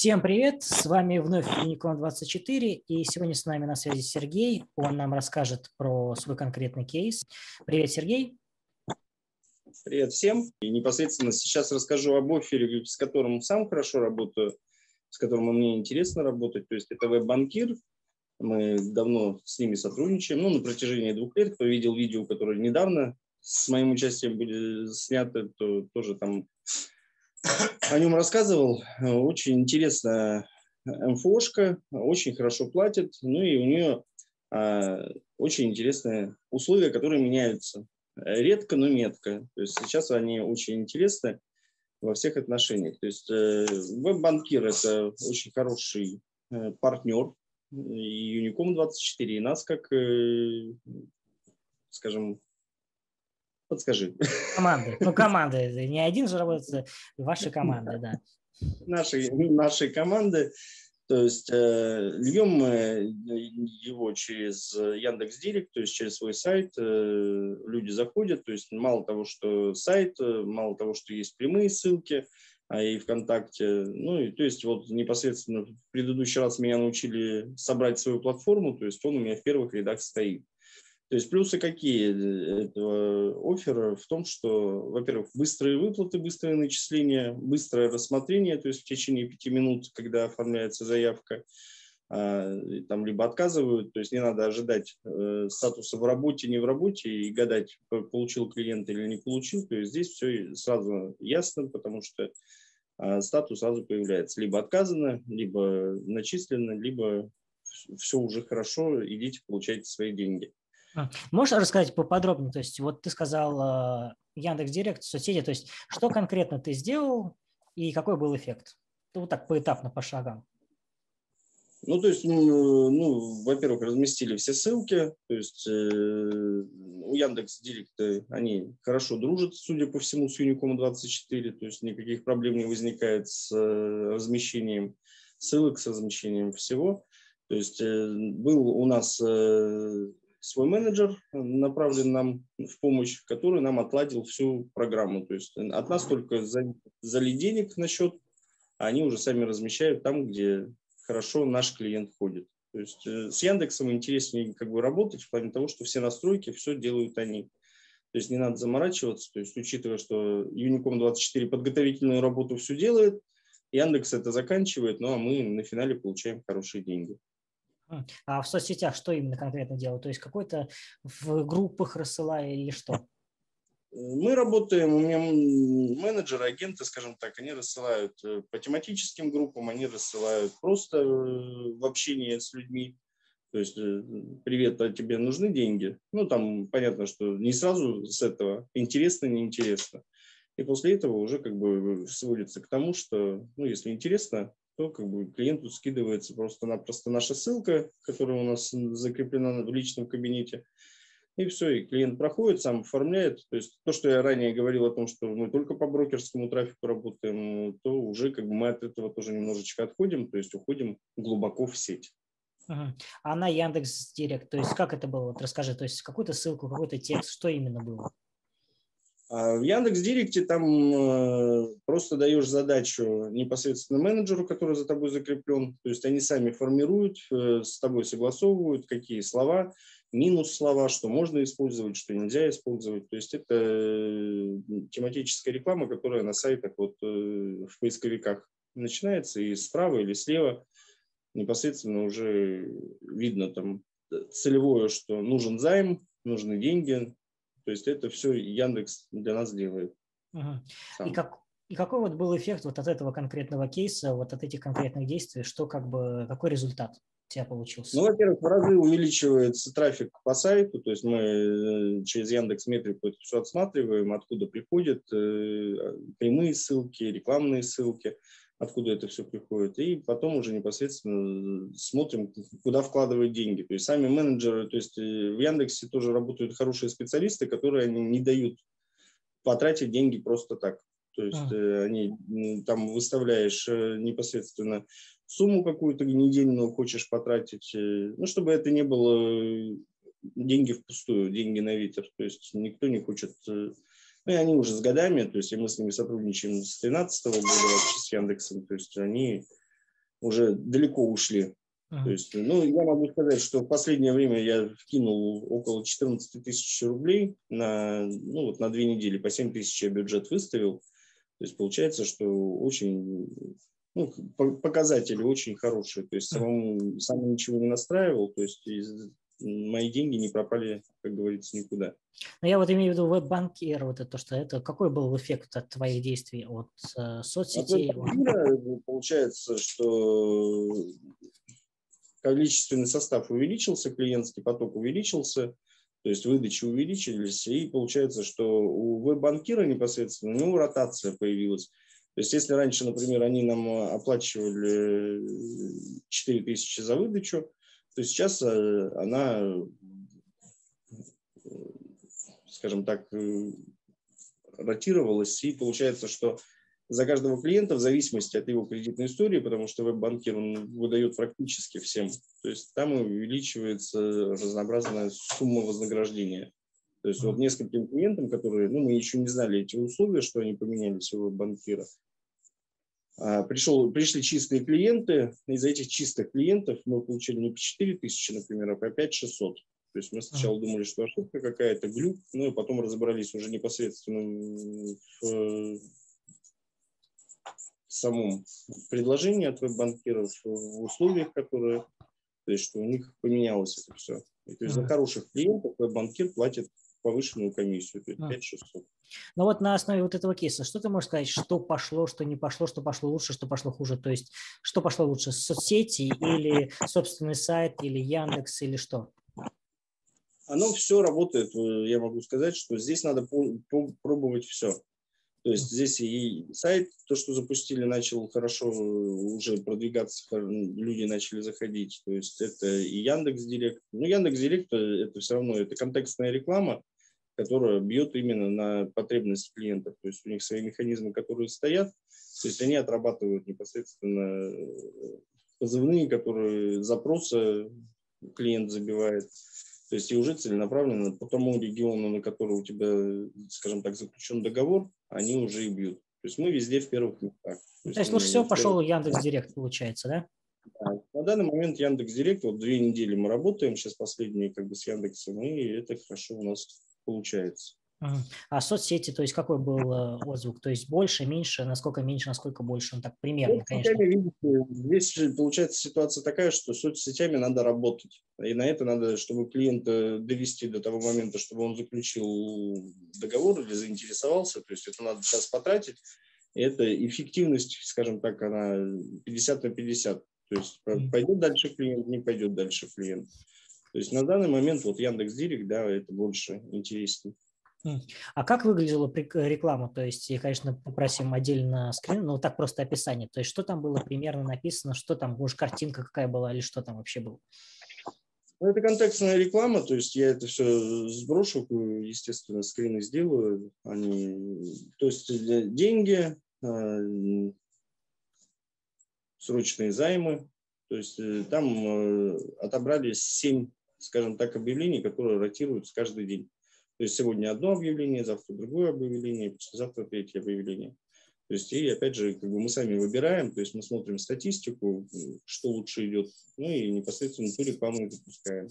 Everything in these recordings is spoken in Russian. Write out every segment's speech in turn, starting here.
Всем привет, с вами вновь Unicorn 24, и сегодня с нами на связи Сергей, он нам расскажет про свой конкретный кейс. Привет, Сергей. Привет всем. И непосредственно сейчас расскажу об офере, с которым сам хорошо работаю, с которым мне интересно работать. То есть это веб-банкир. Мы давно с ними сотрудничаем, ну, на протяжении двух лет. Кто видел видео, которое недавно с моим участием были сняты, то тоже там о нем рассказывал. Очень интересная МФОшка, очень хорошо платит, ну и у нее а, очень интересные условия, которые меняются. Редко, но метко. То есть сейчас они очень интересны во всех отношениях. То есть э, веб-банкир – это очень хороший э, партнер и Unicom 24, и нас как, э, скажем, Подскажи. Команды. Ну, команды. Не один же работает, ваши команды, да. Наши, наши команды. То есть э, льем мы его через Яндекс Директ, то есть через свой сайт. Э, люди заходят, то есть мало того, что сайт, э, мало того, что есть прямые ссылки, а и ВКонтакте. Ну, и, то есть вот непосредственно в предыдущий раз меня научили собрать свою платформу, то есть он у меня в первых рядах стоит. То есть плюсы какие этого оффера в том, что, во-первых, быстрые выплаты, быстрое начисление, быстрое рассмотрение, то есть в течение пяти минут, когда оформляется заявка, а, там либо отказывают, то есть не надо ожидать э, статуса в работе, не в работе и гадать, получил клиент или не получил, то есть здесь все сразу ясно, потому что а, статус сразу появляется, либо отказано, либо начислено, либо все уже хорошо, идите, получайте свои деньги. Можешь рассказать поподробнее? То есть вот ты сказал э, Яндекс Директ, соцсети, то есть что конкретно ты сделал и какой был эффект? Вот так поэтапно, по шагам. Ну, то есть, ну, ну во-первых, разместили все ссылки, то есть э, у Яндекс Директа они хорошо дружат, судя по всему, с Unicom 24, то есть никаких проблем не возникает с э, размещением ссылок, с размещением всего. То есть э, был у нас э, свой менеджер направлен нам в помощь, который нам отладил всю программу. То есть от нас только зали денег на счет, а они уже сами размещают там, где хорошо наш клиент ходит. То есть э, с Яндексом интереснее как бы работать в плане того, что все настройки, все делают они. То есть не надо заморачиваться, то есть учитывая, что Unicom 24 подготовительную работу все делает, Яндекс это заканчивает, ну а мы на финале получаем хорошие деньги. А в соцсетях что именно конкретно делают? То есть какой-то в группах рассылая или что? Мы работаем, у меня менеджеры, агенты, скажем так, они рассылают э, по тематическим группам, они рассылают просто э, в общении с людьми. То есть, э, привет, а тебе нужны деньги? Ну, там понятно, что не сразу с этого, интересно, неинтересно. И после этого уже как бы сводится к тому, что, ну, если интересно, то как бы клиенту скидывается просто-напросто наша ссылка, которая у нас закреплена в личном кабинете. И все, и клиент проходит, сам оформляет. То есть то, что я ранее говорил о том, что мы только по брокерскому трафику работаем, то уже как бы мы от этого тоже немножечко отходим, то есть уходим глубоко в сеть. А на Яндекс Директ, то есть как это было? Вот расскажи, то есть какую-то ссылку, какой-то текст, что именно было? А в Яндекс Директе там э, просто даешь задачу непосредственно менеджеру, который за тобой закреплен. То есть они сами формируют, э, с тобой согласовывают, какие слова, минус слова, что можно использовать, что нельзя использовать. То есть это э, тематическая реклама, которая на сайтах вот в поисковиках начинается и справа или слева непосредственно уже видно там целевое, что нужен займ, нужны деньги, то есть это все Яндекс для нас делает. Угу. И, как, и какой вот был эффект вот от этого конкретного кейса, вот от этих конкретных действий, что как бы, какой результат у тебя получился? Ну, во-первых, в разы увеличивается трафик по сайту, то есть мы э, через Яндекс Метрику это все отсматриваем, откуда приходят э, прямые ссылки, рекламные ссылки откуда это все приходит, и потом уже непосредственно смотрим, куда вкладывать деньги. То есть сами менеджеры, то есть э, в Яндексе тоже работают хорошие специалисты, которые они не дают потратить деньги просто так. То есть а. они там выставляешь э, непосредственно сумму какую-то недельную хочешь потратить, ну, чтобы это не было деньги впустую, деньги на ветер. То есть никто не хочет ну, и они уже с годами, то есть мы с ними сотрудничаем с 2013 года вообще с Яндексом, то есть они уже далеко ушли. Uh-huh. То есть, ну, я могу сказать, что в последнее время я вкинул около 14 тысяч рублей на, ну, вот на две недели, по 7 тысяч я бюджет выставил. То есть получается, что очень ну, показатели очень хорошие. То есть самому, сам ничего не настраивал, то есть мои деньги не пропали, как говорится, никуда. Но я вот имею в виду веб-банкир, вот это, что это, какой был эффект от твоих действий, от э, соцсетей? От получается, что количественный состав увеличился, клиентский поток увеличился, то есть выдачи увеличились, и получается, что у веб-банкира непосредственно, у него ротация появилась. То есть если раньше, например, они нам оплачивали 4 тысячи за выдачу, то сейчас э, она, скажем так, э, ротировалась, и получается, что за каждого клиента в зависимости от его кредитной истории, потому что веб-банкир он выдает практически всем, то есть там увеличивается разнообразная сумма вознаграждения. То есть вот нескольким клиентам, которые, ну, мы еще не знали эти условия, что они поменялись у веб-банкира, пришел, пришли чистые клиенты, из этих чистых клиентов мы получили не по 4 тысячи, например, а по 5 600. То есть мы сначала думали, что ошибка какая-то, глюк, ну и потом разобрались уже непосредственно в самом предложении от веб-банкиров, в условиях, которые, то есть что у них поменялось это все. И, то есть за хороших клиентов веб-банкир платит повышенную комиссию, то есть 5 600. Ну вот на основе вот этого кейса, что ты можешь сказать, что пошло, что не пошло, что пошло лучше, что пошло хуже? То есть что пошло лучше, соцсети или собственный сайт, или Яндекс, или что? Оно все работает. Я могу сказать, что здесь надо пробовать все. То есть здесь и сайт, то, что запустили, начал хорошо уже продвигаться, люди начали заходить. То есть это и Яндекс Директ. Ну, Яндекс Директ это все равно это контекстная реклама, которая бьет именно на потребность клиентов. То есть у них свои механизмы, которые стоят, то есть они отрабатывают непосредственно э, позывные, которые запросы клиент забивает. То есть и уже целенаправленно по тому региону, на который у тебя, скажем так, заключен договор, они уже и бьют. То есть мы везде в первых местах. То есть, То есть лучше всего пошел Яндекс Директ, получается, да? Да. На данный момент Яндекс Директ, вот две недели мы работаем, сейчас последние как бы с Яндексом, и это хорошо у нас получается. А соцсети, то есть какой был э, отзвук? То есть больше, меньше, насколько меньше, насколько больше? Ну так примерно, ну, конечно. Видите, здесь получается ситуация такая, что с соцсетями надо работать. И на это надо, чтобы клиента довести до того момента, чтобы он заключил договор или заинтересовался. То есть это надо сейчас потратить. И это эффективность, скажем так, она 50 на 50. То есть пойдет дальше клиент, не пойдет дальше клиент. То есть на данный момент вот Яндекс Директ, да, это больше интереснее. А как выглядела реклама? То есть, конечно, попросим отдельно скрин, но вот так просто описание. То есть, что там было примерно написано, что там, может, картинка какая была или что там вообще было? Ну, это контекстная реклама, то есть я это все сброшу, естественно, скрины сделаю. Они, то есть э, деньги, а, срочные займы, то есть э, там э, отобрали семь скажем так, объявлений, которые ротируются каждый день. То есть сегодня одно объявление, завтра другое объявление, послезавтра третье объявление. То есть, и опять же, как бы мы сами выбираем, то есть мы смотрим статистику, что лучше идет, ну и непосредственно ту рекламу и запускаем.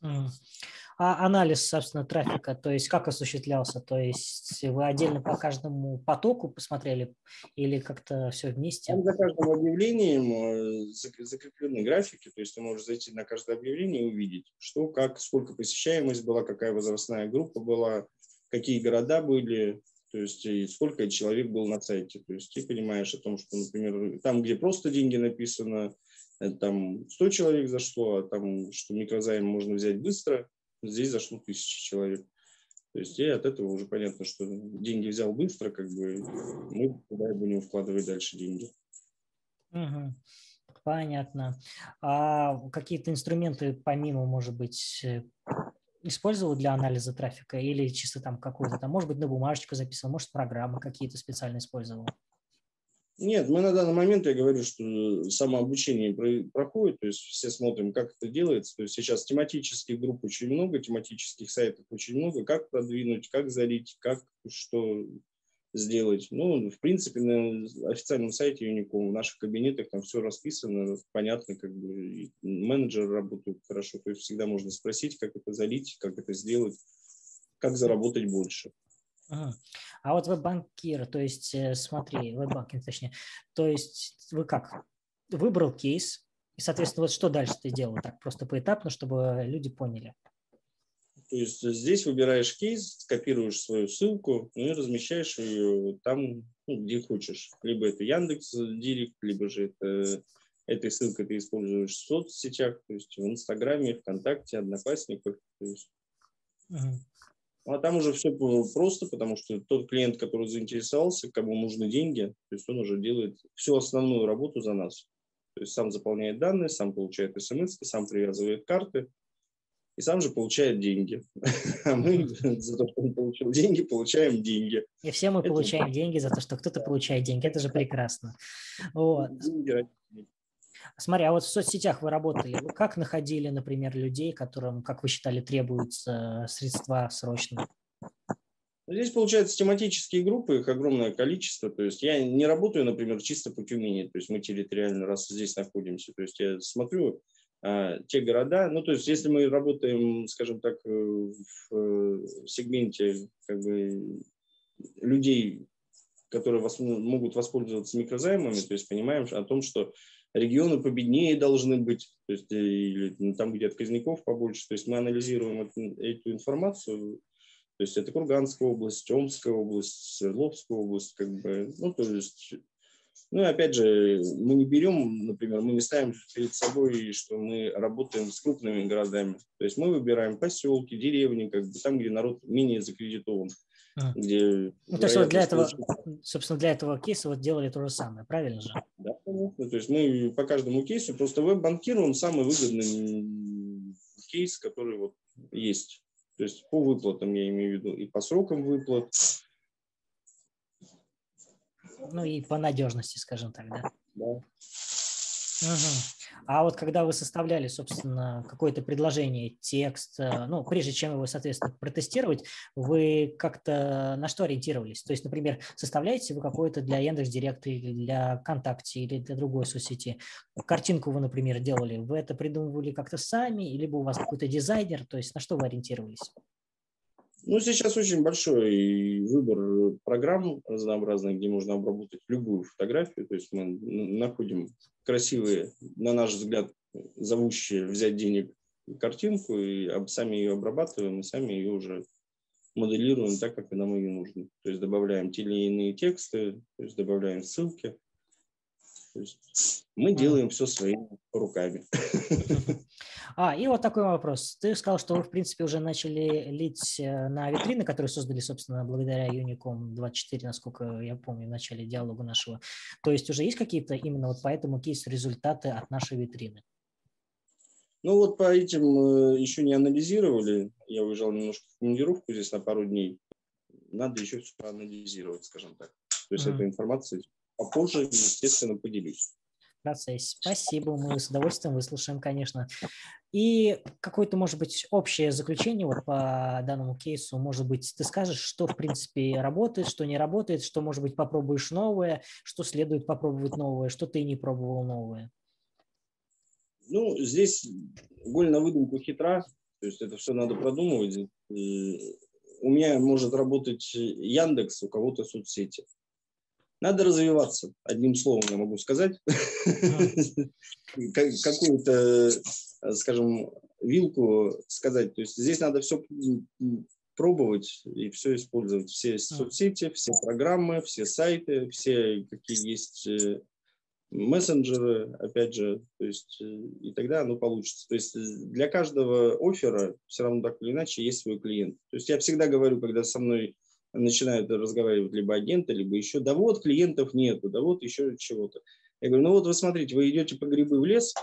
А анализ, собственно, трафика, то есть как осуществлялся? То есть вы отдельно по каждому потоку посмотрели или как-то все вместе? Там за каждым объявлением э, закреплены графики, то есть ты можешь зайти на каждое объявление и увидеть, что, как, сколько посещаемость была, какая возрастная группа была, какие города были, то есть и сколько человек был на сайте. То есть ты понимаешь о том, что, например, там, где просто деньги написано, там 100 человек зашло, а там, что микрозайм можно взять быстро, здесь зашло тысячи человек. То есть и от этого уже понятно, что деньги взял быстро, как бы мы туда будем вкладывать дальше деньги. Угу. Понятно. А какие-то инструменты помимо, может быть, э, использовал для анализа трафика или чисто там какую-то там, может быть, на бумажечку записывал, может, программы какие-то специально использовал? Нет, мы на данный момент, я говорю, что самообучение проходит, то есть все смотрим, как это делается. То есть сейчас тематических групп очень много, тематических сайтов очень много, как продвинуть, как залить, как что. сделать. Ну, в принципе, на официальном сайте Unicom, в наших кабинетах там все расписано, понятно, как бы менеджеры работают хорошо, то есть всегда можно спросить, как это залить, как это сделать, как заработать больше. А вот веб-банкир, то есть, э, смотри, веб-банкинг точнее, то есть вы как? Выбрал кейс, и, соответственно, вот что дальше ты делал? Так просто поэтапно, чтобы люди поняли. То есть здесь выбираешь кейс, копируешь свою ссылку ну и размещаешь ее там, ну, где хочешь. Либо это Яндекс Директ, либо же это этой ссылкой ты используешь в соцсетях, то есть в Инстаграме, ВКонтакте, Одноклассниках. То есть. Uh-huh. А там уже все просто, потому что тот клиент, который заинтересовался, кому нужны деньги, то есть он уже делает всю основную работу за нас. То есть сам заполняет данные, сам получает смс, сам привязывает карты, и сам же получает деньги. А мы за то, что он получил деньги, получаем деньги. И все мы Это... получаем деньги за то, что кто-то получает деньги. Это же прекрасно. Вот. Смотри, а вот в соцсетях вы работали, вы как находили, например, людей, которым, как вы считали, требуются средства срочно? Здесь, получается, тематические группы, их огромное количество. То есть я не работаю, например, чисто по Тюмени, то есть мы территориально раз здесь находимся. То есть я смотрю, а, те города. Ну, то есть, если мы работаем, скажем так, э, в э, сегменте как бы, людей, которые вос, могут воспользоваться микрозаймами, то есть понимаем о том, что регионы победнее должны быть, то есть э, или ну, там, где отказников побольше. То есть мы анализируем эту, эту информацию, то есть это Курганская область, Омская область, Свердловская область, как бы, ну, то есть ну и опять же, мы не берем, например, мы не ставим перед собой, что мы работаем с крупными городами. То есть мы выбираем поселки, деревни, как бы там, где народ менее закредитован. А. Где ну, то есть вот для этого, собственно, для этого кейса вот делали то же самое, правильно же? Да, конечно. То есть мы по каждому кейсу, просто веб-банкир, он самый выгодный кейс, который вот есть. То есть по выплатам я имею в виду, и по срокам выплат, ну и по надежности, скажем так, да? Да. Угу. А вот когда вы составляли, собственно, какое-то предложение, текст, э, ну, прежде чем его, соответственно, протестировать, вы как-то на что ориентировались? То есть, например, составляете вы какое-то для Яндекс Директа или для ВКонтакте или для другой соцсети, картинку вы, например, делали, вы это придумывали как-то сами, либо у вас какой-то дизайнер, то есть на что вы ориентировались? Ну, сейчас очень большой выбор программ разнообразных, где можно обработать любую фотографию. То есть мы находим красивые, на наш взгляд, зовущие взять денег картинку, и сами ее обрабатываем, и сами ее уже моделируем так, как нам ее нужно. То есть добавляем те или иные тексты, то есть добавляем ссылки. То есть мы делаем все своими руками. А, и вот такой вопрос. Ты сказал, что вы, в принципе, уже начали лить э, на витрины, которые создали, собственно, благодаря Unicom 24, насколько я помню, в начале диалога нашего. То есть уже есть какие-то именно вот по этому кейсу результаты от нашей витрины? Ну вот по этим э, еще не анализировали. Я уезжал немножко в командировку здесь на пару дней. Надо еще все анализировать, скажем так. То есть mm-hmm. эта информация попозже, естественно, поделюсь процессе. Спасибо, мы с удовольствием выслушаем, конечно. И какое-то, может быть, общее заключение вот по данному кейсу, может быть, ты скажешь, что, в принципе, работает, что не работает, что, может быть, попробуешь новое, что следует попробовать новое, что ты не пробовал новое? Ну, здесь голь на выдумку хитра, то есть это все надо продумывать. У меня может работать Яндекс, у кого-то соцсети. Надо развиваться, одним словом я могу сказать. Какую-то, скажем, вилку сказать. То есть здесь надо все пробовать и все использовать. Все соцсети, все программы, все сайты, все какие есть э, мессенджеры, опять же, то есть, э, и тогда оно получится. То есть для каждого оффера все равно так или иначе есть свой клиент. То есть я всегда говорю, когда со мной начинают разговаривать либо агенты, либо еще, да вот клиентов нету, да вот еще чего-то. Я говорю, ну вот вы смотрите, вы идете по грибы в лес,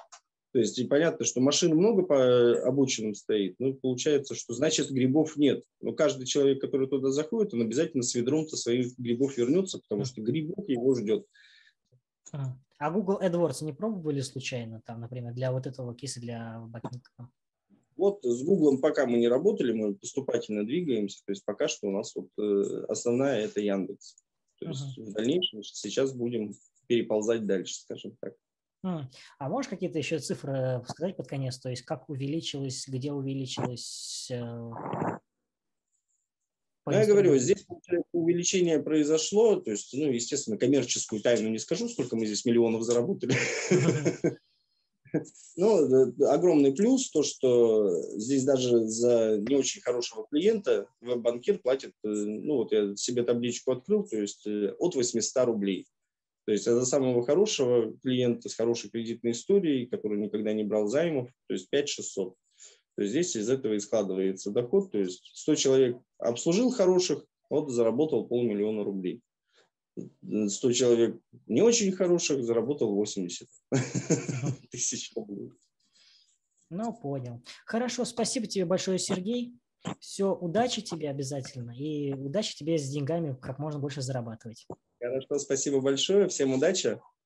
то есть и понятно, что машин много по обочинам стоит, ну получается, что значит грибов нет. Но каждый человек, который туда заходит, он обязательно с ведром-то своих грибов вернется, потому что грибов его ждет. А Google AdWords не пробовали случайно, там, например, для вот этого кейса для бакинга? Вот с Гуглом пока мы не работали, мы поступательно двигаемся, то есть пока что у нас вот э, основная это Яндекс. То есть uh-huh. в дальнейшем сейчас будем переползать дальше, скажем так. А можешь какие-то еще цифры сказать под конец? То есть как увеличилось, где увеличилось? Э, ну, я говорю, здесь увеличение произошло, то есть, ну, естественно, коммерческую тайну не скажу, сколько мы здесь миллионов заработали. Ну, огромный плюс то, что здесь даже за не очень хорошего клиента веб-банкир платит, э, ну, вот я себе табличку открыл, то есть э, от 800 рублей. То есть это самого хорошего клиента с хорошей кредитной историей, который никогда не брал займов, то есть 5-600. То есть здесь из этого и складывается доход. То есть 100 человек обслужил хороших, вот заработал полмиллиона рублей. 100 человек не очень хороших, заработал 80 тысяч рублей. Ну, понял. Хорошо, спасибо тебе большое, Сергей. Все, удачи тебе обязательно. И удачи тебе с деньгами как можно больше зарабатывать. Хорошо, спасибо большое. Всем удачи.